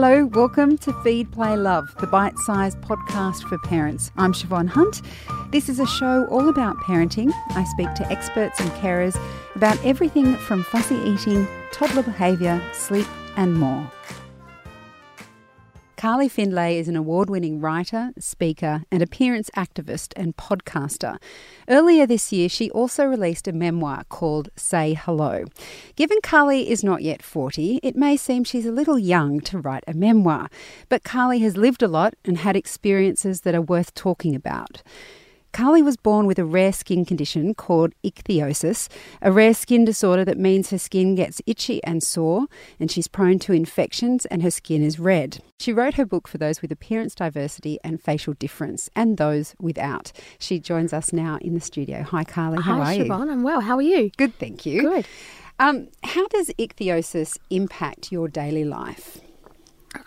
Hello, welcome to Feed, Play, Love, the bite sized podcast for parents. I'm Siobhan Hunt. This is a show all about parenting. I speak to experts and carers about everything from fussy eating, toddler behaviour, sleep, and more. Carly Findlay is an award winning writer, speaker, and appearance activist and podcaster. Earlier this year, she also released a memoir called Say Hello. Given Carly is not yet 40, it may seem she's a little young to write a memoir, but Carly has lived a lot and had experiences that are worth talking about. Carly was born with a rare skin condition called ichthyosis, a rare skin disorder that means her skin gets itchy and sore, and she's prone to infections and her skin is red. She wrote her book for those with appearance diversity and facial difference, and those without. She joins us now in the studio. Hi, Carly. How Hi, are Siobhan. you? I'm well. How are you? Good, thank you. Good. Um, how does ichthyosis impact your daily life?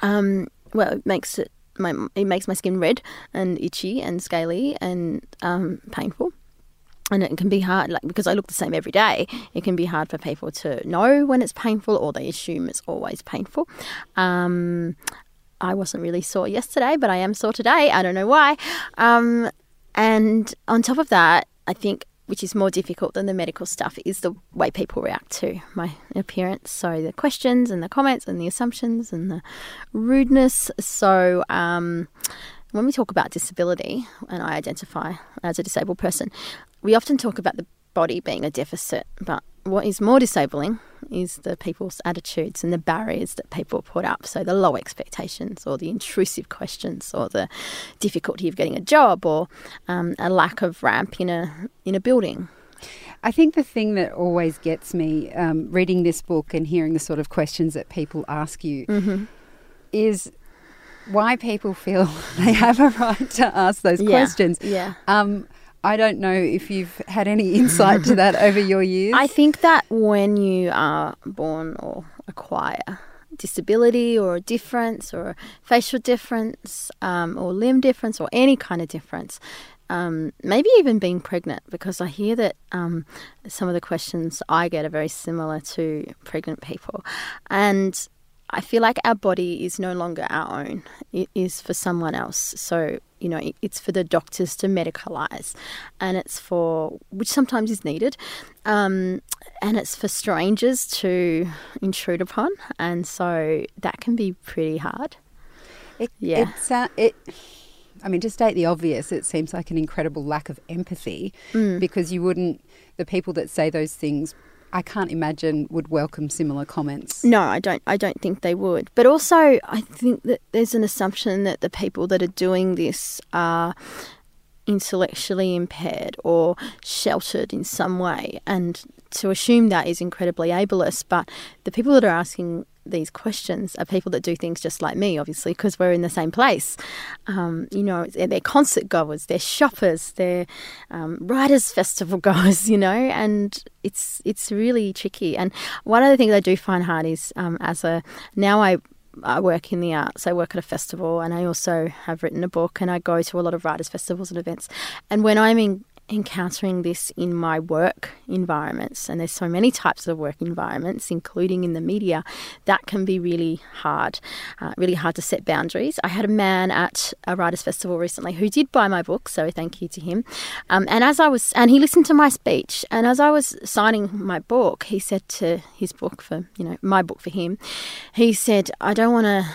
Um, well, it makes it my it makes my skin red and itchy and scaly and um, painful. And it can be hard, like because I look the same every day. It can be hard for people to know when it's painful, or they assume it's always painful. Um, I wasn't really sore yesterday, but I am sore today. I don't know why. Um, and on top of that, I think which is more difficult than the medical stuff is the way people react to my appearance. So the questions and the comments and the assumptions and the rudeness. So um, when we talk about disability, and I identify as a disabled person, we often talk about the body being a deficit, but what is more disabling is the people's attitudes and the barriers that people put up. So the low expectations, or the intrusive questions, or the difficulty of getting a job, or um, a lack of ramp in a in a building. I think the thing that always gets me um, reading this book and hearing the sort of questions that people ask you Mm-hmm. is why people feel they have a right to ask those Yeah, questions. yeah. Um, I don't know if you've had any insight to that over your years. I think that when you are born or acquire disability or a difference or a facial difference um, or limb difference or any kind of difference, um, maybe even being pregnant, because I hear that um, some of the questions I get are very similar to pregnant people. And I feel like our body is no longer our own, it is for someone else. So, you know, it- it's for the doctors to medicalize, and it's for, which sometimes is needed, um, and it's for strangers to intrude upon. And so that can be pretty hard. it, yeah. It, sou- it, I mean, to state the obvious, it seems like an incredible lack of empathy Mm. because you wouldn't, the people that say those things, I can't imagine would welcome similar comments. No, I don't. I don't think they would. But also, I think that there's an assumption that the people that are doing this are intellectually impaired or sheltered in some way, and to assume that is incredibly ableist. But the people that are asking these questions are people that do things just like me, obviously, because we're in the same place. Um, you know, they're, concert goers, they're shoppers, they're um, writers' festival goers, you know, and it's it's really tricky. And one of the things I do find hard is um, as a now I I work in the arts. I work at a festival, and I also have written a book, and I go to a lot of writers' festivals and events. And when I'm in, encountering this in my work environments, and there's so many types of work environments, including in the media, that can be really hard, uh, really hard to set boundaries. I had a man at a writers' festival recently who did buy my book, so thank you to him. Um, and as I was, and he listened to my speech, and as I was signing my book, he said to his book for you know my book for him, he said, "I don't want to."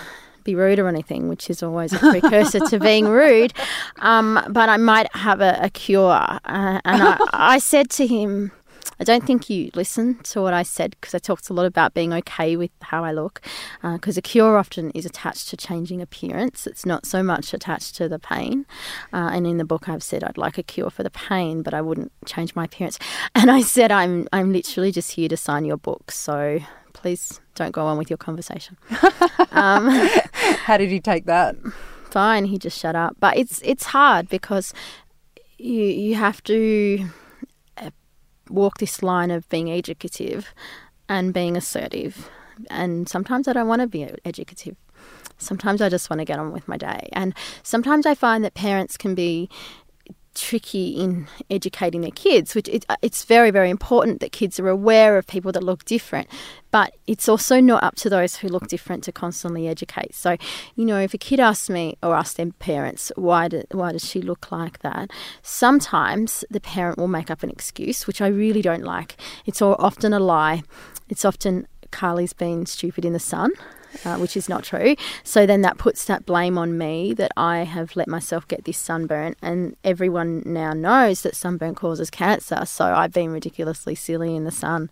Be rude or anything, which is always a precursor to being rude. Um, but I might have a, a cure. Uh, and I, I said to him, I don't think you listened to what I said because I talked a lot about being okay with how I look. Because a cure often is attached to changing appearance, it's not so much attached to the pain. Uh, and in the book, I've said I'd like a cure for the pain, but I wouldn't change my appearance. And I said, I'm, I'm literally just here to sign your book. So please don't go on with your conversation. um, How did he take that? fine, he just shut up. But it's it's hard because you you have to uh, walk this line of being educative and being assertive. And sometimes I don't want to be educative. Sometimes I just want to get on with my day. And sometimes I find that parents can be tricky in educating their kids, which it, uh, it's very, very important that kids are aware of people that look different. But it's also not up to those who look different to constantly educate. So, you know, if a kid asks me or asks their parents, why, do, why does she look like that? Sometimes the parent will make up an excuse, which I really don't like. It's often a lie. It's often Carly's been stupid in the sun uh, which is not true. So then that puts that blame on me that I have let myself get this sunburn, and everyone now knows that sunburn causes cancer. So I've been ridiculously silly in the sun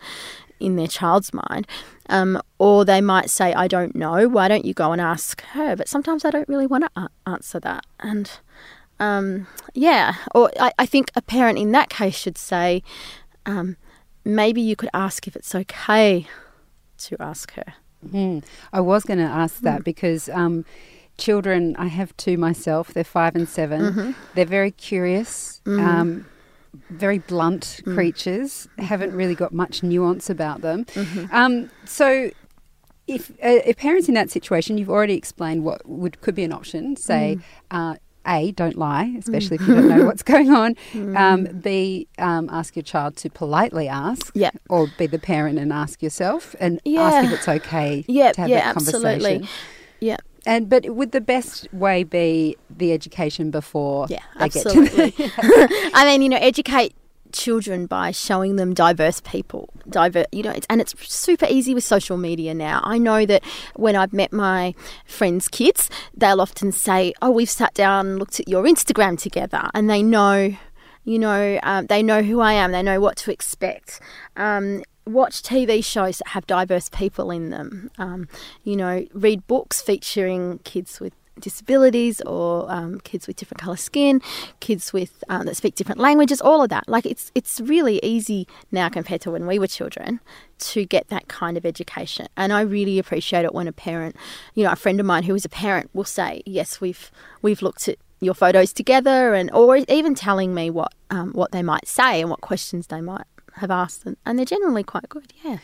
in their child's mind. Um, or they might say, I don't know, why don't you go and ask her? But sometimes I don't really want to a- answer that. And um, yeah, or I, I, think a parent in that case should say, um, maybe you could ask if it's okay to ask her. Mm. I was going to ask that mm. because um, children, I have two myself, they're five and 7 they mm-hmm. They're very curious. Mm. Um, very blunt mm. creatures, haven't really got much nuance about them. Mm-hmm. Um, so, if, uh, if parents in that situation, you've already explained what would could be an option. Say, mm. uh, a, don't lie, especially mm. if you don't know what's going on. Mm. Um, B, um, ask your child to politely ask. Yep. Or be the parent and ask yourself and yeah. ask if it's okay yep. to have yeah, that conversation. Absolutely. Yeah. And but would the best way be the education before yeah, absolutely. I mean, you know, educate children by showing them diverse people. Diver, you know, it's, and it's super easy with social media now. I know that when I've met my friends' kids, they'll often say, "Oh, we've sat down and looked at your Instagram together," and they know. You know, um, they know who I am. They know what to expect. Um, watch TV shows that have diverse people in them. Um, you know, read books featuring kids with disabilities or um, kids with different colour skin, kids with um, that speak different languages, all of that. Like it's it's really easy now compared to when we were children to get that kind of education. And I really appreciate it when a parent, you know, a friend of mine who is a parent will say, "Yes, we've we've looked at." your photos together and or even telling me what um, what they might say and what questions they might have asked and, and they're generally quite good yeah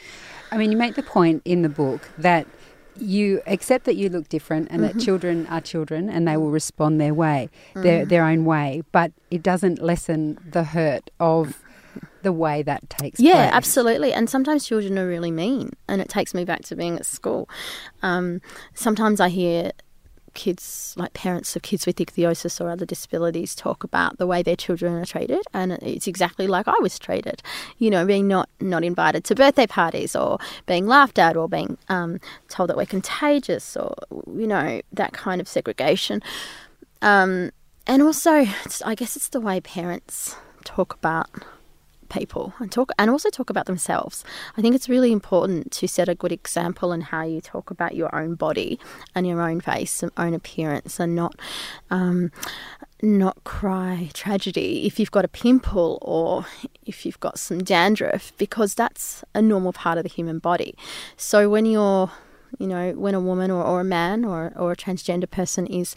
I mean you make the point in the book that you accept that you look different and mm-hmm. that children are children and they will respond their way, mm. their their own way, but it doesn't lessen the hurt of the way that takes place. yeah, place. absolutely. And sometimes children are really mean, and it takes me back to being at school. Um, sometimes I hear kids, like parents of kids with ichthyosis or other disabilities, talk about the way their children are treated, and it's exactly like I was treated. You know, being not not invited to birthday parties, or being laughed at, or being um, told that we're contagious, or you know that kind of segregation. Um, and also, I guess it's the way parents talk about people and talk and also talk about themselves. I think it's really important to set a good example in how you talk about your own body and your own face and own appearance and not um, not cry tragedy if you've got a pimple or if you've got some dandruff because that's a normal part of the human body. So when you're you know, when a woman or, or a man or, or a transgender person is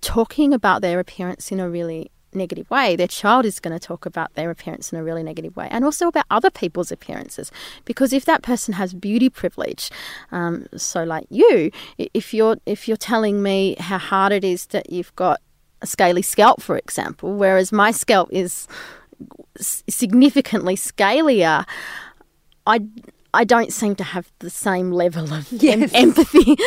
talking about their appearance in a really negative way, their child is going to talk about their appearance in a really negative way, and also about other people's appearances. Because if that person has beauty privilege, um, so like you, if you're if you're telling me how hard it is that you've got a scaly scalp, for example, whereas my scalp is significantly scalier, I I don't seem to have the same level of yes. em- empathy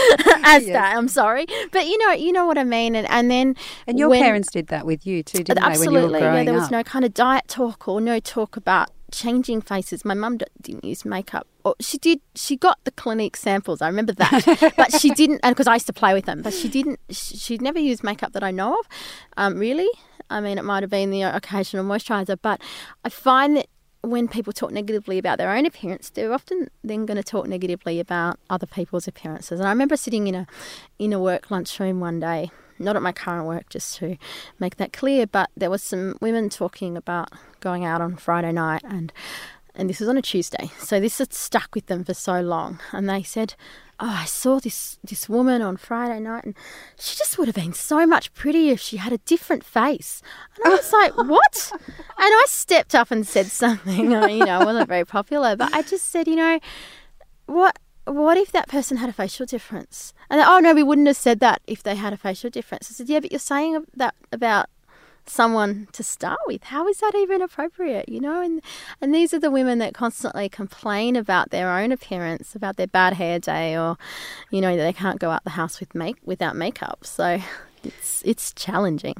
as yes. that. I'm sorry, but you know, you know what I mean. And and then and your when, parents did that with you too, didn't absolutely, they? yeah, there was up? no kind of diet talk or no talk about changing faces. My mum didn't use makeup. Or she did. She got the Clinique samples. I remember that, but she didn't. And because I used to play with them, but she didn't. She'd never used makeup that I know of. Um, really, I mean, it might have been the occasional moisturizer, but I find that when people talk negatively about their own appearance, they're often then going to talk negatively about other people's appearances. And I remember sitting in a in a work lunchroom one day, not at my current work, just to make that clear, but there was some women talking about going out on Friday night and and this was on a Tuesday. So this had stuck with them for so long. And they said, oh, I saw this this woman on Friday night, and she just would have been so much prettier if she had a different face. And I was like, what? And I stepped up and said something. I mean, you know, I wasn't very popular, but I just said, you know, what what if that person had a facial difference? And they, oh no, we wouldn't have said that if they had a facial difference. I said, yeah, but you're saying that about someone to start with. How is that even appropriate? You know, and and these are the women that constantly complain about their own appearance, about their bad hair day, or you know they can't go out the house with make without makeup. So it's it's challenging.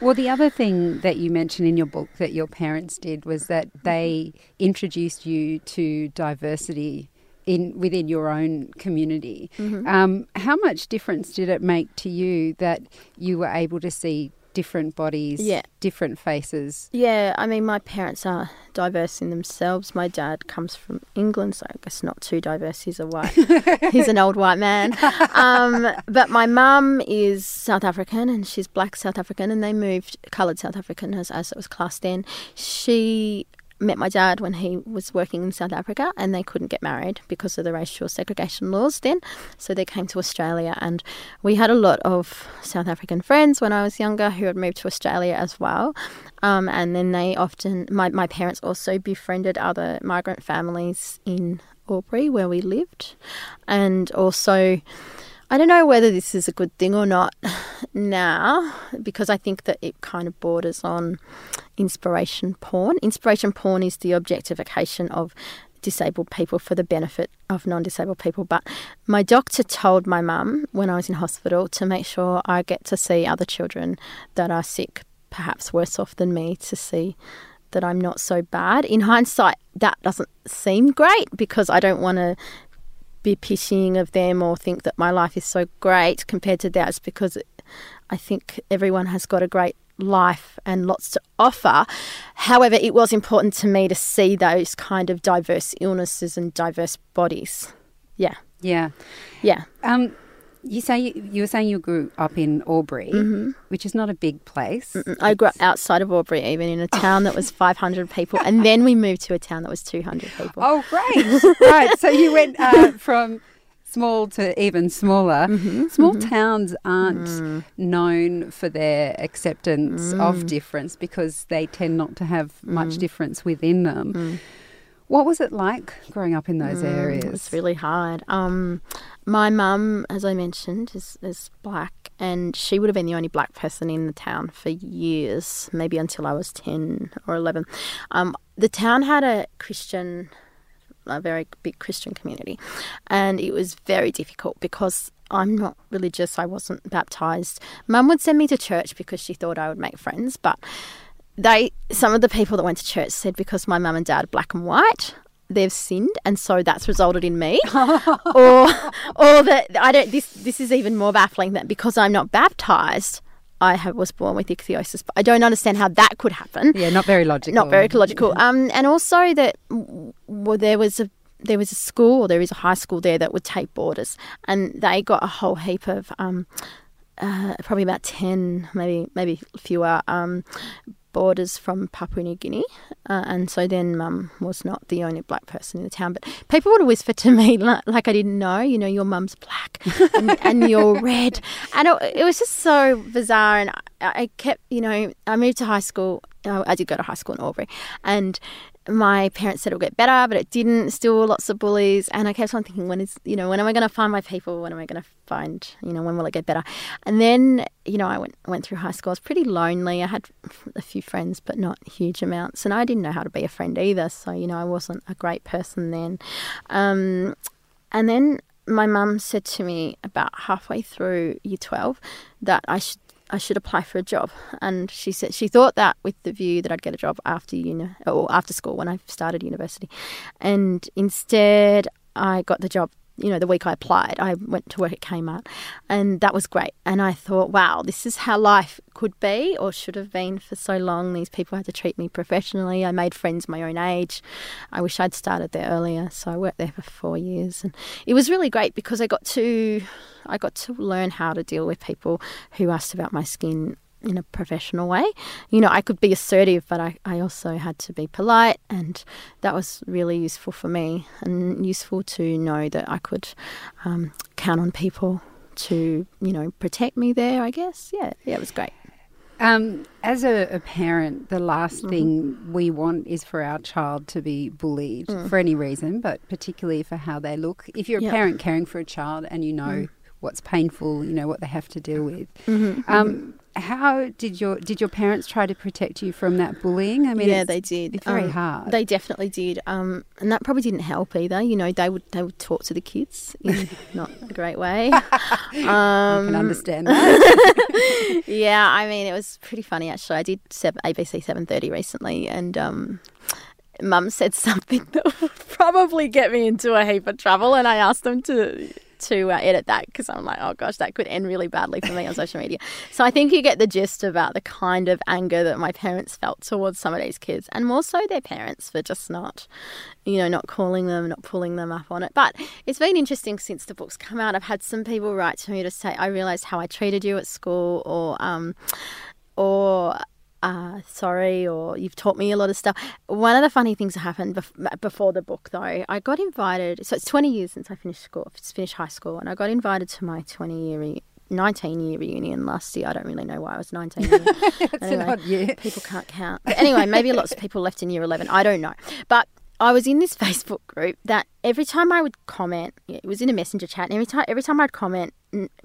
Well, the other thing that you mentioned in your book that your parents did was that they introduced you to diversity in within your own community. Mm-hmm. Um, how much difference did it make to you that you were able to see different bodies, yeah. different faces. Yeah, I mean, my parents are diverse in themselves. My dad comes from England, so I guess not too diverse. He's a white, he's an old white man. Um, but my mum is South African, and she's black South African, and they moved coloured South African as, as it was classed then. She met my dad when he was working in South Africa and they couldn't get married because of the racial segregation laws then. So they came to Australia and we had a lot of South African friends when I was younger who had moved to Australia as well. Um, and then they often, my, my parents also befriended other migrant families in Albury where we lived. And also, I don't know whether this is a good thing or not now because I think that it kind of borders on inspiration porn. Inspiration porn is the objectification of disabled people for the benefit of non disabled people. But my doctor told my mum when I was in hospital to make sure I get to see other children that are sick, perhaps worse off than me, to see that I'm not so bad. In hindsight, that doesn't seem great because I don't want to be pitying of them or think that my life is so great compared to theirs because I think everyone has got a great life and lots to offer. However, it was important to me to see those kind of diverse illnesses and diverse bodies. Yeah. Yeah. Yeah. Um, you say you, you, were saying you grew up in Albury, mm-hmm. which is not a big place. Mm-mm. I grew up outside of Albury, even in a town that was 500 people, and then we moved to a town that was 200 people. Oh, great! right, so you went uh, from small to even smaller. Mm-hmm. Small mm-hmm. towns aren't mm. known for their acceptance mm. of difference because they tend not to have much mm. difference within them. Mm. What was it like growing up in those mm, areas? It's really hard. Um, my mum, as I mentioned, is, is black, and she would have been the only black person in the town for years, maybe until I was 10 or 11. Um, the town had a Christian, a very big Christian community, and it was very difficult because I'm not religious, I wasn't baptized. Mum would send me to church because she thought I would make friends, but they some of the people that went to church said because my mum and dad are black and white they've sinned and so that's resulted in me. Or or that I don't this this is even more baffling that because I'm not baptized I have, was born with ichthyosis, but I don't understand how that could happen. Yeah, not very logical. Not very logical. Um, and also that well, there was a there was a school, there is a high school there that would take boarders, and they got a whole heap of um, uh, probably about ten, maybe maybe fewer um, boarders from Papua New Guinea, uh, and so then Mum was not the only black person in the town. But people would whisper to me like, like I didn't know, you know, your mum's black and, and you're red, and it, it, was just so bizarre. And I, I, kept, you know, I moved to high school. I did go to high school in Albury, and my parents said it'll get better, but it didn't. Still lots of bullies, and I kept on thinking, when is you know, when am I going to find my people? When am I going to find you know, when will it get better? And then you know, I went went through high school. I was pretty lonely. I had a few friends, but not huge amounts, and I didn't know how to be a friend either. So you know, I wasn't a great person then. Um, and then my mum said to me about halfway through year twelve that I should I should apply for a job. And she said she thought that with the view that I'd get a job after uni or after school when I started university. And instead I got the job you know, the week I applied, I went to work at Kmart, and that was great. And I thought, wow, this is how life could be or should have been for so long. These people had to treat me professionally. I made friends my own age. I wish I'd started there earlier, so I worked there for four years, and it was really great because I got to, I got to learn how to deal with people who asked about my skin in a professional way. You know, I could be assertive, but I, I also had to be polite, and that was really useful for me and useful to know that I could um, count on people to, you know, protect me there, I guess. Yeah, yeah, it was great. Um, as a, a, parent, the last mm-hmm. thing we want is for our child to be bullied mm. for any reason, but particularly for how they look. If you're a yep. parent caring for a child and you know mm. what's painful, you know what they have to deal with. Mm-hmm, um, mm-hmm how did your did your parents try to protect you from that bullying? I mean, yeah, they did. It's very Um, hard. They definitely did, um, and that probably didn't help either. You know, they would they would talk to the kids in not a great way. I Um, can understand that. yeah, I mean, it was pretty funny actually. I did seven, ABC seven thirty recently, and um, Mum said something that would probably get me into a heap of trouble, and I asked them to to uh, edit that because I'm like, oh gosh, that could end really badly for me on social media. So I think you get the gist about the kind of anger that my parents felt towards some of these kids, and more so their parents for just not, you know, not calling them, not pulling them up on it. But it's been interesting since the book's come out. I've had some people write to me to say, I realised how I treated you at school, or um, or uh, sorry, or you've taught me a lot of stuff. One of the funny things that happened bef- before the book, though, I got invited. So it's 20 years since I finished school, finished high school, and I got invited to my 20 year, re- 19 year reunion last year. I don't really know why I was 19. year. it's Anyway. an odd year. People can't count. But anyway, maybe lots of people left in year 11. I don't know. But I was in this Facebook group that every time I would comment, it was in a messenger chat, and every time every time I'd comment,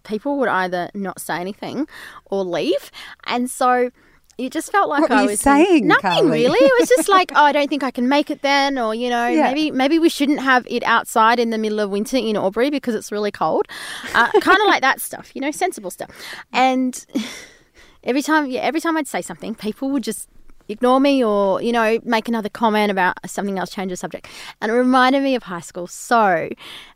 people would either not say anything or leave. And so it just felt like What I was saying, nothing Carly? really. It was just like, oh, I don't think I can make it then, or you know, Yeah. maybe maybe we shouldn't have it outside in the middle of winter in Albury because it's really cold. Uh, kind of like that stuff, you know, sensible stuff. And every time, yeah, every time I'd say something, people would just ignore me or you know make another comment about something else, change the subject, and it reminded me of high school. So.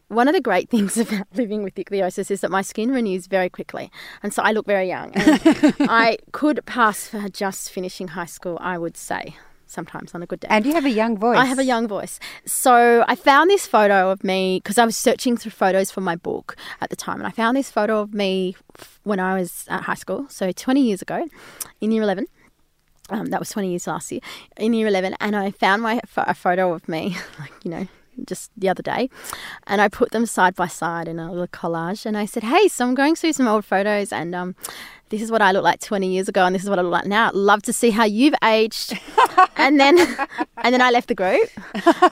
One of the great things about living with ichthyosis is that my skin renews very quickly, and so I look very young. And I could pass for just finishing high school, I would say, sometimes on a good day. And you have a young voice. I have a young voice. So I found this photo of me because I was searching through photos for my book at the time. And I found this photo of me when I was at high school. So 20 years ago in year 11. Um, that was 20 years last year in year 11. And I found my a photo of me, like, you know, just the other day. And I put them side by side in a little collage. And I said, hey, so I'm going through some old photos and um, this is what I look like 20 years ago and this is what I look like now. Love to see how you've aged. and then and then I left the group.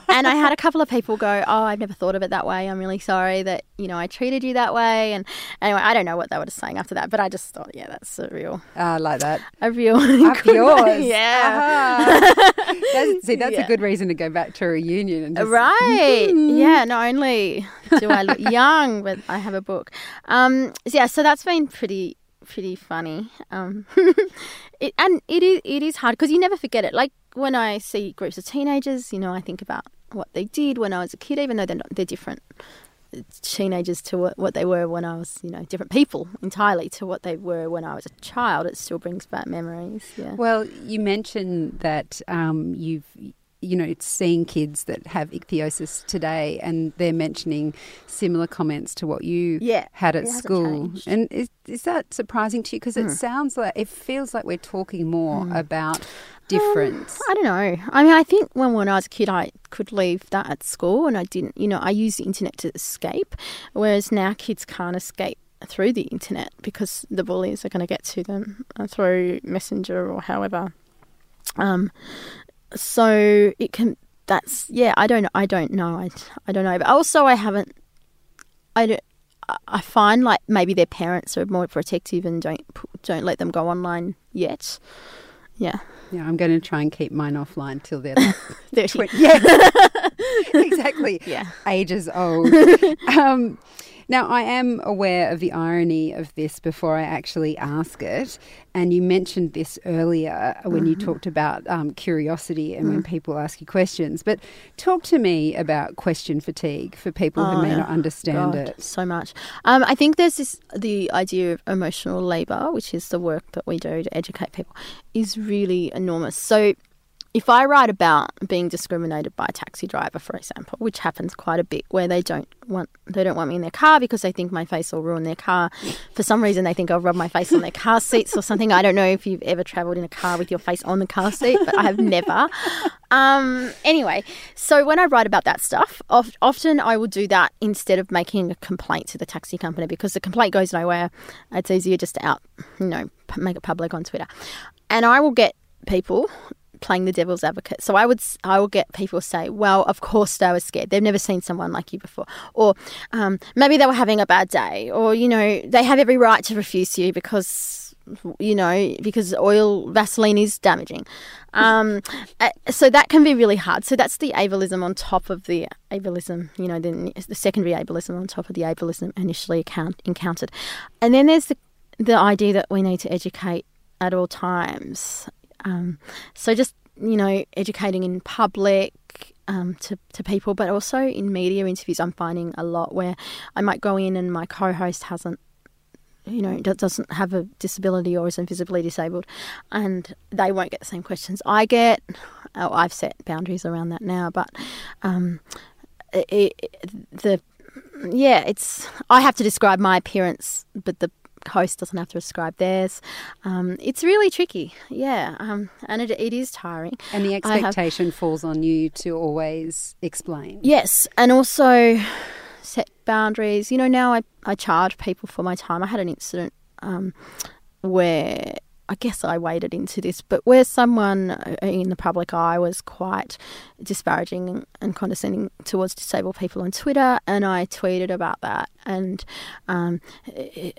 And I had a couple of people go, "Oh, I've never thought of it that way. I'm really sorry that, you know, I treated you that way." And anyway, I don't know what they were just saying after that, but I just thought, yeah, that's a real Ah, like that. a real Up yours. Yeah. Ah. That's, see, that's Yeah. a good reason to go back to a reunion. And just, Right. Yeah, not only do I look young, but I have a book. Um yeah, so that's been pretty pretty funny. Um it, and it is it is hard because you never forget it. Like when I see groups of teenagers, you know, I think about what they did when I was a kid even though they're not, they're different teenagers to what, what they were when I was, you know, different people entirely to what they were when I was a child. It still brings back memories. Yeah. Well, you mentioned that um, you've you know it's seeing kids that have ichthyosis today, and they're mentioning similar comments to what you Yeah, had at school. changed. And is is that surprising to you? Because it hmm. sounds like it feels like we're talking more hmm. about um, difference. I don't know. I mean, I think when when I was a kid, I could leave that at school, and I didn't. You know, I used the internet to escape, whereas now kids can't escape through the internet because the bullies are going to get to them through Messenger or however. Um, so it can. That's yeah. I don't. I don't know. I, I don't know. But also, I haven't. I don't. I- find like maybe their parents are more protective and don't don't let them go online yet. Yeah, yeah, I'm going to try and keep mine offline till they're like thirty. twen- yeah, exactly. Yeah. ages old. um, now, I am aware of the irony of this before I actually ask it. And you mentioned this earlier when you talked about um, curiosity and when people ask you questions. But talk to me about question fatigue for people who Oh, may yeah. not understand God, it. so much. Um, I think there's this the idea of emotional labour, which is the work that we do to educate people, is really enormous. So. If I write about being discriminated by a taxi driver, for example, which happens quite a bit, where they don't want they don't want me in their car because they think my face will ruin their car. For some reason, they think I'll rub my face on their car seats or something. I don't know if you've ever travelled in a car with your face on the car seat, but I have never. Um, anyway, so when I write about that stuff, of, often I will do that instead of making a complaint to the taxi company because the complaint goes nowhere. It's easier just to out, you know, make it public on Twitter, and I will get people playing the devil's advocate. So I would I will get people say, "Well, of course they were scared. They've never seen someone like you before," or um, maybe they were having a bad day, or you know, they have every right to refuse you because you know, because oil, Vaseline is damaging. Um, uh, so that can be really hard. So that's the ableism on top of the ableism, you know, the, the secondary ableism on top of the ableism initially account, encountered. And then there's the, the idea that we need to educate at all times. Um, so just, you know, educating in public, um, to, to people, but also in media interviews, I'm finding a lot where I might go in and my co host hasn't you know, doesn't have a disability or isn't visibly disabled, and they won't get the same questions I get. Oh, I've set boundaries around that now, but um, it, it, the yeah, it's I have to describe my appearance, but the host doesn't have to describe theirs. Um, it's really tricky, yeah, um, and it, it is tiring. And the expectation have, falls on you to always explain. Yes, and also set boundaries. You know, now I, I charge people for my time. I had an incident um, where I guess I waded into this, but where someone uh, in the public eye was quite disparaging and condescending towards disabled people on Twitter, and I tweeted about that, and um,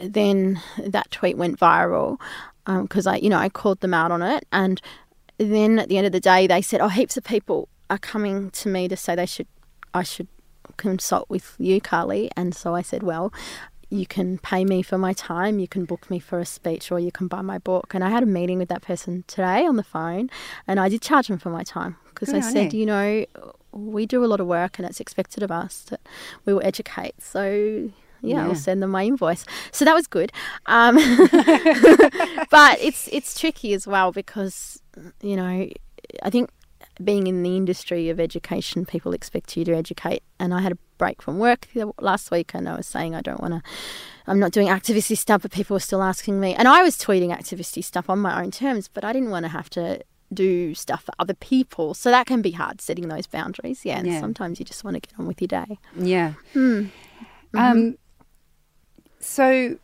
then that tweet went viral because um, I, you know, I called them out on it, and then at the end of the day, they said, "Oh, heaps of people are coming to me to say they should, I should consult with you, Carly. And so I said, well, you can pay me for my time, you can book me for a speech, or you can buy my book. And I had a meeting with that person today on the phone, and I did charge them for my time because I said, you know, we do a lot of work and it's expected of us that we will educate. So yeah, yeah, I'll send them my invoice. So that was good. Um, but it's it's tricky as well because you know I think being in the industry of education, people expect you to educate. And I had a break from work last week, and I was saying I don't want to. I'm not doing activisty stuff, but people were still asking me, and I was tweeting activisty stuff on my own terms, but I didn't want to have to do stuff for other people. So that can be hard setting those boundaries. Yeah, and yeah. sometimes you just want to get on with your day. Yeah. Um, mm-hmm. Um. So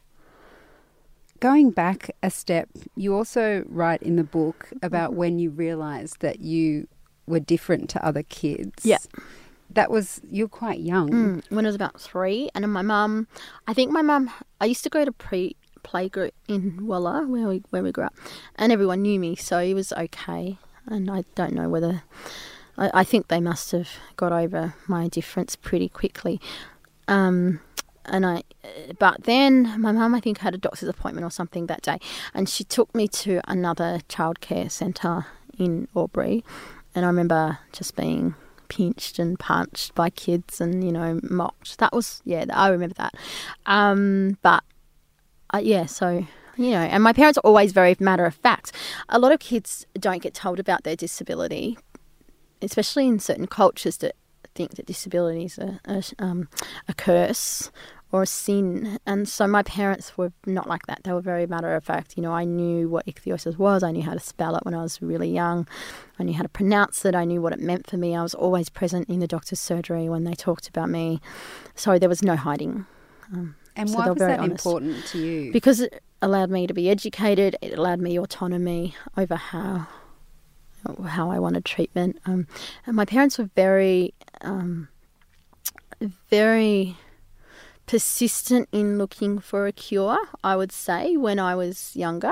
going back a step, you also write in the book about when you realised that you were different to other kids. Yeah. That was, you're quite young. Mm, when I was about three. And my mum, I think my mum, I used to go to pre playgroup in Walla where we, where we grew up. And everyone knew me, so it was okay. And I don't know whether, I, I think they must have got over my difference pretty quickly. Um, and I, but then my mum, I think, had a doctor's appointment or something that day, and she took me to another childcare centre in Albury, and I remember just being pinched and punched by kids and, you know, mocked. That was, yeah, I remember that. Um, but, uh, yeah, so, you know, and my parents are always very matter of fact. A lot of kids don't get told about their disability, especially in certain cultures that think that disability is a, a, um, a curse or a sin. And so my parents were not like that. They were very matter of fact. You know, I knew what ichthyosis was. I knew how to spell it when I was really young. I knew how to pronounce it. I knew what it meant for me. I was always present in the doctor's surgery when they talked about me. So there was no hiding. Um, and so why was that honest. important to you? Because it allowed me to be educated. It allowed me autonomy over how how I wanted treatment. Um, and my parents were very, um, very persistent in looking for a cure, I would say, when I was younger.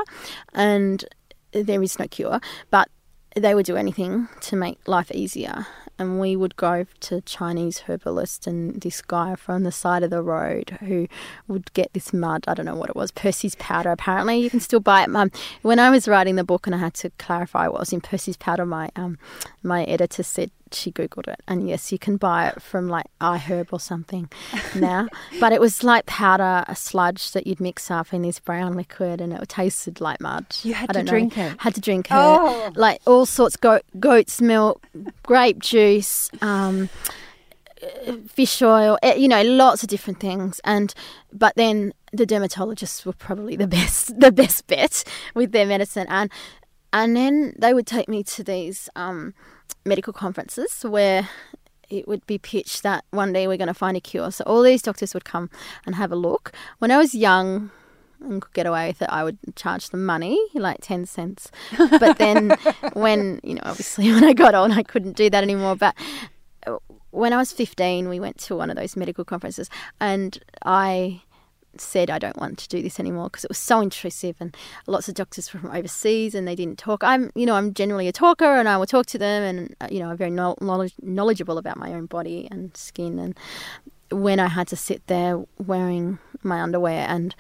And there is no cure, but they would do anything to make life easier and we would go to Chinese herbalist and this guy from the side of the road who would get this mud. I don't know what it was, Percy's powder. Apparently, you can still buy it. Um, when I was writing the book and I had to clarify what was in Percy's powder, my um, my editor said she googled it, and yes, you can buy it from like iHerb or something now. but it was like powder, a sludge that you'd mix up in this brown liquid, and it tasted like mud. You had to drink know, it. Had to drink it. Oh. Like all sorts, goat, goat's milk, grape juice. Um, fish oil, eh, you know, lots of different things. And but then the dermatologists were probably the best, the best bet with their medicine. And and then they would take me to these um, medical conferences where it would be pitched that one day we're going to find a cure. So all these doctors would come and have a look. When I was young and could get away with it, I would charge them money, like 10 cents. But then when, you know, obviously when I got old, I couldn't do that anymore. But uh, when I was 15, we went to one of those medical conferences and I said I don't want to do this anymore because it was so intrusive and lots of doctors from overseas and they didn't talk. I'm, you know, I'm generally a talker and I will talk to them and, uh, you know, I'm very knowledge, knowledgeable about my own body and skin. And when I had to sit there wearing my underwear and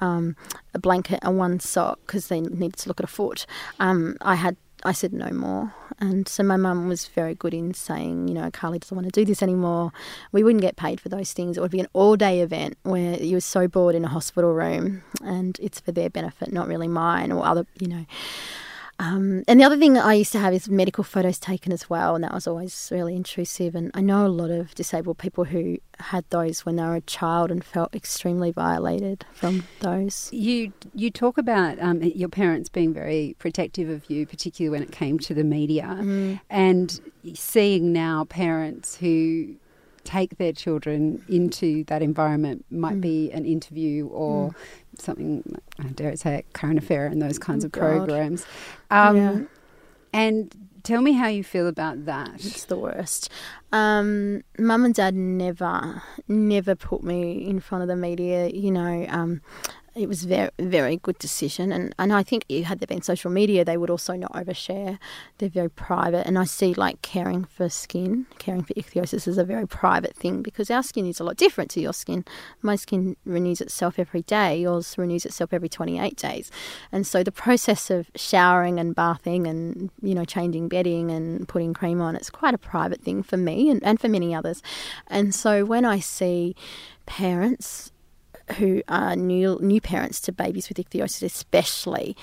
um, a blanket and one sock because they needed to look at a foot, um, I had I said no more. And so my mum was very good in saying, you know, Carly doesn't want to do this anymore. We wouldn't get paid for those things. It would be an all day event where you were so bored in a hospital room and it's for their benefit, not really mine or other, you know. Um, and the other thing I used to have is medical photos taken as well, and that was always really intrusive. And I know a lot of disabled people who had those when they were a child and felt extremely violated from those. You you talk about um, your parents being very protective of you, particularly when it came to the media, mm. and seeing now parents who take their children into that environment might mm. be an interview or mm. something, I dare I say, current affair and those kinds oh, of God. programs. Um, yeah. And tell me how you feel about that. It's the worst. Um, Mum and Dad never, never put me in front of the media. You know, um, it was very very good decision and, and I think had there been social media they would also not overshare. They're very private and I see like caring for skin caring for ichthyosis is a very private thing because our skin is a lot different to your skin. My skin renews itself every day yours renews itself every 28 days. And so the process of showering and bathing and you know changing bedding and putting cream on it's quite a private thing for me and, and for many others. And so when I see parents who are new new parents to babies with ichthyosis, especially,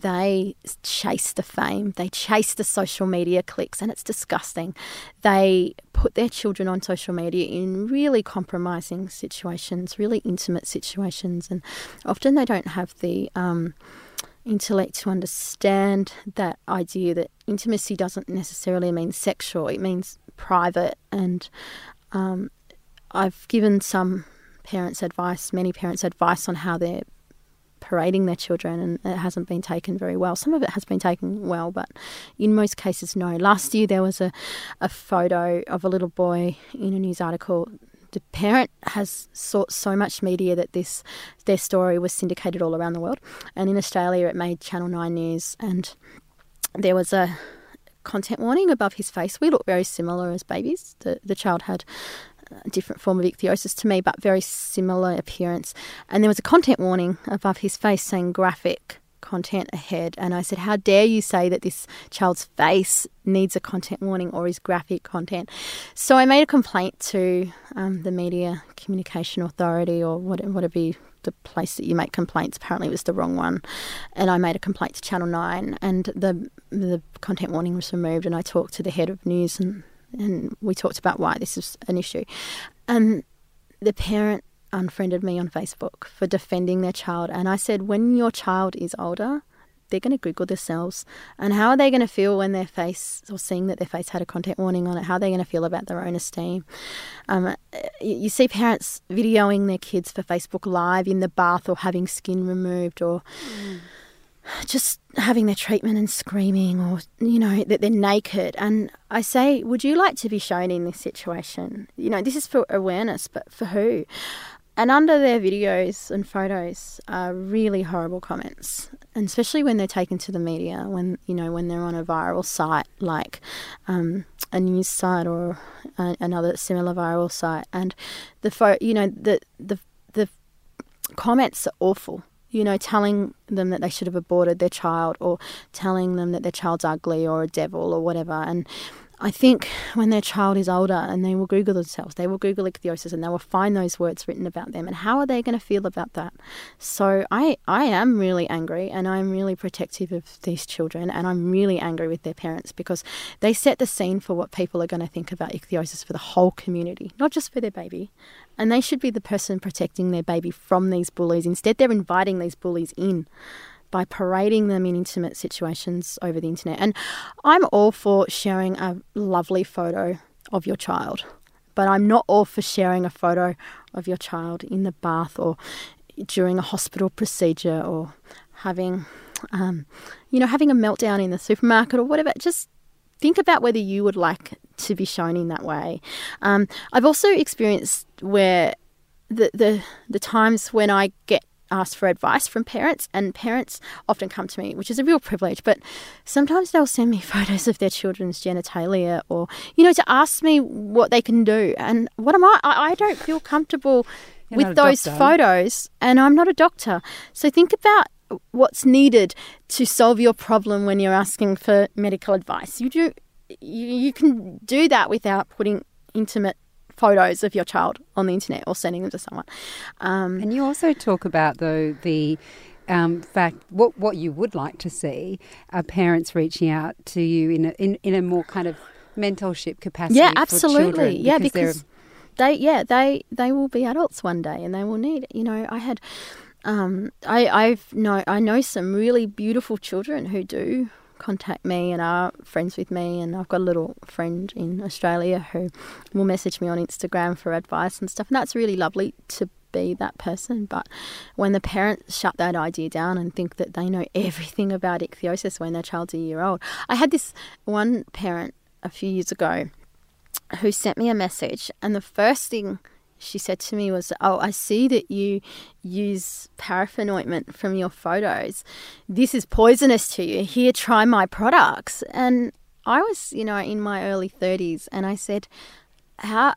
they chase the fame, they chase the social media clicks, and it's disgusting. They put their children on social media in really compromising situations, really intimate situations, and often they don't have the um, intellect to understand that idea that intimacy doesn't necessarily mean sexual; it means private. And um, I've given some parents' advice, many parents' advice on how they're parading their children, and it hasn't been taken very well. Some of it has been taken well, but in most cases, no. Last year, there was a, a photo of a little boy in a news article. The parent has sought so much media that this their story was syndicated all around the world, and in Australia, it made Channel Nine News, and there was a content warning above his face. We look very similar as babies. The the child had a different form of ichthyosis to me, but very similar appearance. And there was a content warning above his face saying graphic content ahead. And I said, How dare you say that this child's face needs a content warning or is graphic content? So I made a complaint to um, the Media Communication Authority or whatever be the place that you make complaints. Apparently, it was the wrong one. And I made a complaint to Channel 9, and the, the content warning was removed. And I talked to the head of news and and we talked about why this is an issue. And the parent unfriended me on Facebook for defending their child. And I said, when your child is older, they're going to Google themselves. And how are they going to feel when their face, or seeing that their face had a content warning on it, how are they going to feel about their own esteem? Um, you see parents videoing their kids for Facebook Live in the bath or having skin removed or. Mm just having their treatment and screaming or you know that they're naked. And i say would you like to be shown in this situation? You know this is for awareness but for who? And under their videos and photos are really horrible comments and especially when they're taken to the media when you know when they're on a viral site like um, a news site or a, another similar viral site. And the pho- you know the the the comments are awful you know, telling them that they should have aborted their child or telling them that their child's ugly or a devil or whatever. And I think when their child is older and they will Google themselves, they will Google ichthyosis and they will find those words written about them. And how are they going to feel about that? So I, I am really angry and I'm really protective of these children and I'm really angry with their parents because they set the scene for what people are going to think about ichthyosis for the whole community, not just for their baby. And they should be the person protecting their baby from these bullies. Instead, they're inviting these bullies in by parading them in intimate situations over the internet. And I'm all for sharing a lovely photo of your child, but I'm not all for sharing a photo of your child in the bath or during a hospital procedure or having, um, you know, having a meltdown in the supermarket or whatever. Just think about whether you would like to be shown in that way. Um, I've also experienced where the the the times when I get asked for advice from parents, and parents often come to me, which is a real privilege, but sometimes they'll send me photos of their children's genitalia or, you know, to ask me what they can do. And what am I? I, I don't feel comfortable You're with those doctor. photos, and I'm not a doctor. So think about what's needed to solve your problem when you're asking for medical advice. You do you, you can do that without putting intimate photos of your child on the internet or sending them to someone. Um, And you also talk about though the um, fact what what you would like to see are parents reaching out to you in a, in, in a more kind of mentorship capacity. yeah, absolutely. children yeah, because they yeah they they will be adults one day and they will need you know I had um, I I've know I know some really beautiful children who do contact me and are friends with me and I've got a little friend in Australia who will message me on Instagram for advice and stuff and that's really lovely to be that person but when the parents shut that idea down and think that they know everything about ichthyosis when their child's a year old. I had this one parent a few years ago who sent me a message, and the first thing she said to me was, "Oh, I see that you use paraffin ointment from your photos. This is poisonous to you. Here, try my products." And I was, you know, in my early thirties, and I said, "How?"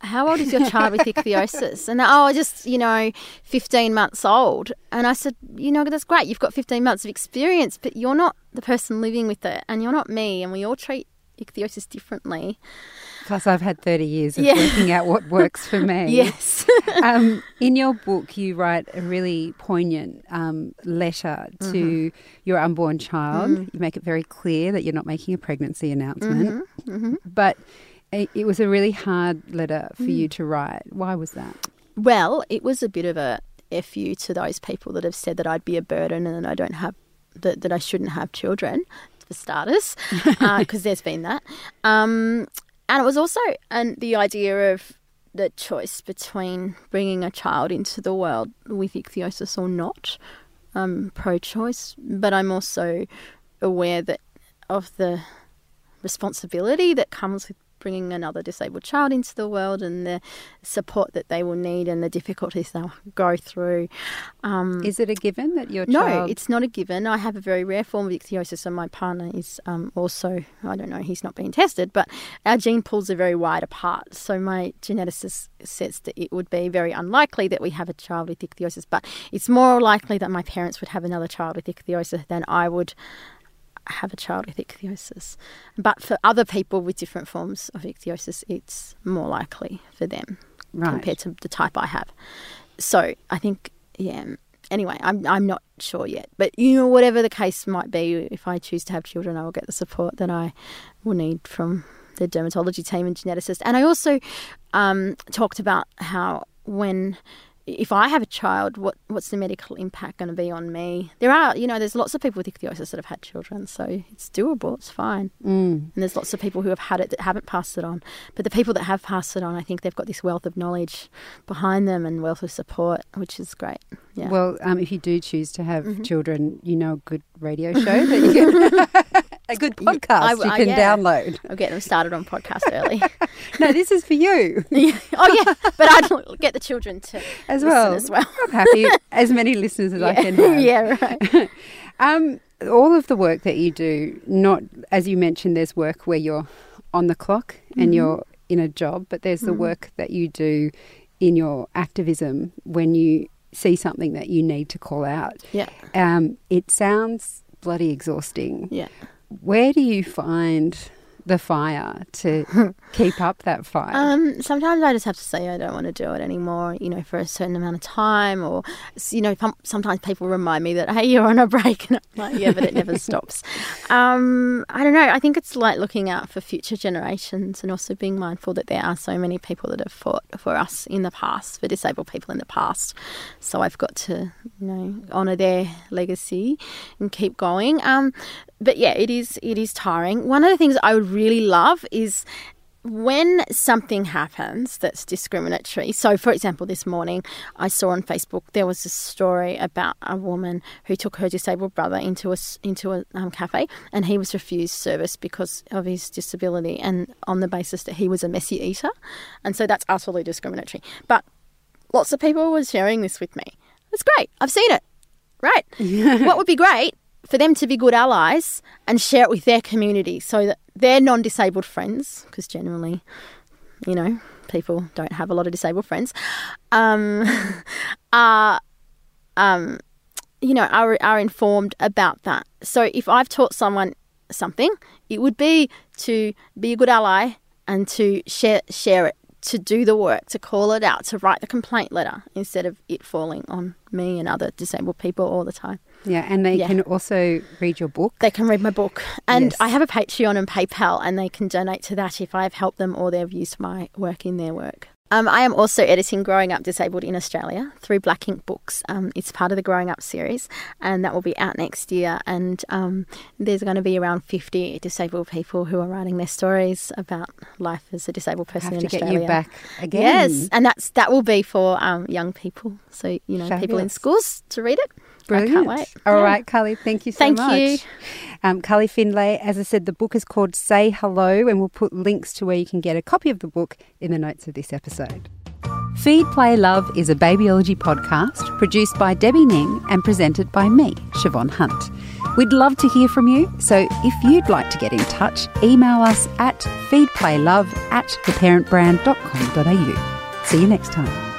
How old is your child with ichthyosis? And oh, just you know, fifteen months old. And I said, you know, that's great. You've got fifteen months of experience, but you're not the person living with it, and you're not me. And we all treat ichthyosis differently. Plus, I've had 30 years of Yeah. working out what works for me. Yes. um, in your book, you write a really poignant um, letter to Mm-hmm. your unborn child. Mm. You make it very clear that you're not making a pregnancy announcement. Mm-hmm. But it, it was a really hard letter for Mm. you to write. Why was that? Well, it was a bit of a fu to those people that have said that I'd be a burden and that I don't have that, that I shouldn't have children for starters, because there's been that. Um, and it was also and the idea of the choice between bringing a child into the world with ichthyosis or not. I'm pro-choice, but I'm also aware that of the responsibility that comes with bringing another disabled child into the world and the support that they will need and the difficulties they'll go through. Um, Is it a given that your child no, child? it's not a given. I have a very rare form of ichthyosis, and my partner is um, also, I don't know, he's not been tested, but our gene pools are very wide apart. So my geneticist says that it would be very unlikely that we have a child with ichthyosis, but it's more likely that my parents would have another child with ichthyosis than I would have a child with ichthyosis. But for other people with different forms of ichthyosis, it's more likely for them right. compared to the type I have. So I think, yeah. Anyway, I'm I'm not sure yet, but you know, whatever the case might be, if I choose to have children, I will get the support that I will need from the dermatology team and geneticist. And I also um, talked about how when if I have a child, what what's the medical impact going to be on me? There are, you know, there's lots of people with ichthyosis that have had children, so it's doable. It's fine. Mm. And there's lots of people who have had it that haven't passed it on. But the people that have passed it on, I think they've got this wealth of knowledge behind them and wealth of support, which is great. Yeah. Well, um, if you do choose to have Mhm. children, you know a good radio show that you can, a good Yeah, podcast I- you can yeah. download. I'll get them started on podcast early. No, this is for you Yeah. oh, yeah. But I'd get the children to as listen well. as well. I'm happy as many listeners as I can have. yeah, right. Um, all of the work that you do, not as you mentioned, there's work where you're on the clock and Mhm. you're in a job, but there's the Mhm. work that you do in your activism when you see something that you need to call out. Yeah. Um, it sounds bloody exhausting. Yeah. Where do you find the fire to keep up that fire? Um, sometimes I just have to say I don't want to do it anymore, you know, for a certain amount of time. Or, you know, sometimes people remind me that, hey, you're on a break. And I'm like, yeah, but it never stops. Um, I don't know. I think it's like looking out for future generations and also being mindful that there are so many people that have fought for us in the past, for disabled people in the past. So I've got to, you know, honour their legacy and keep going. Um, but yeah, it is it is tiring. One of the things I would really love is when something happens that's discriminatory. So, for example, this morning I saw on Facebook there was a story about a woman who took her disabled brother into a into a um, cafe, and he was refused service because of his disability and on the basis that he was a messy eater, and so that's utterly discriminatory. But lots of people were sharing this with me. That's great. I've seen it. Right. what would be great for them to be good allies and share it with their community so that their non disabled friends, because generally, you know, people don't have a lot of disabled friends, um, are, um, you know, are, are informed about that. So if I've taught someone something, it would be to be a good ally and to share share it, to do the work, to call it out, to write the complaint letter instead of it falling on me and other disabled people all the time. Yeah, and they Yeah. can also read your book. They can read my book. And Yes. I have a Patreon and PayPal, and they can donate to that if I've helped them or they've used my work in their work. Um, I am also editing Growing Up Disabled in Australia through Black Inc Books. Um, it's part of the Growing Up series, and that will be out next year. And um, there's going to be around 50 disabled people who are writing their stories about life as a disabled person have in to get you back again. Yes, and that's that will be for um, young people. So you know, people in schools to read it. Brilliant. I can't wait. All Yeah. right, Carly, thank you so Thank much. you. Um, Carly Findlay, as I said, the book is called Say Hello, and we'll put links to where you can get a copy of the book in the notes of this episode. Feed, Play, Love is a babyology podcast produced by Debbie Ning and presented by me, Siobhan Hunt. We'd love to hear from you, so if you'd like to get in touch, email us at feedplaylove at theparentbrand.com.au. See you next time.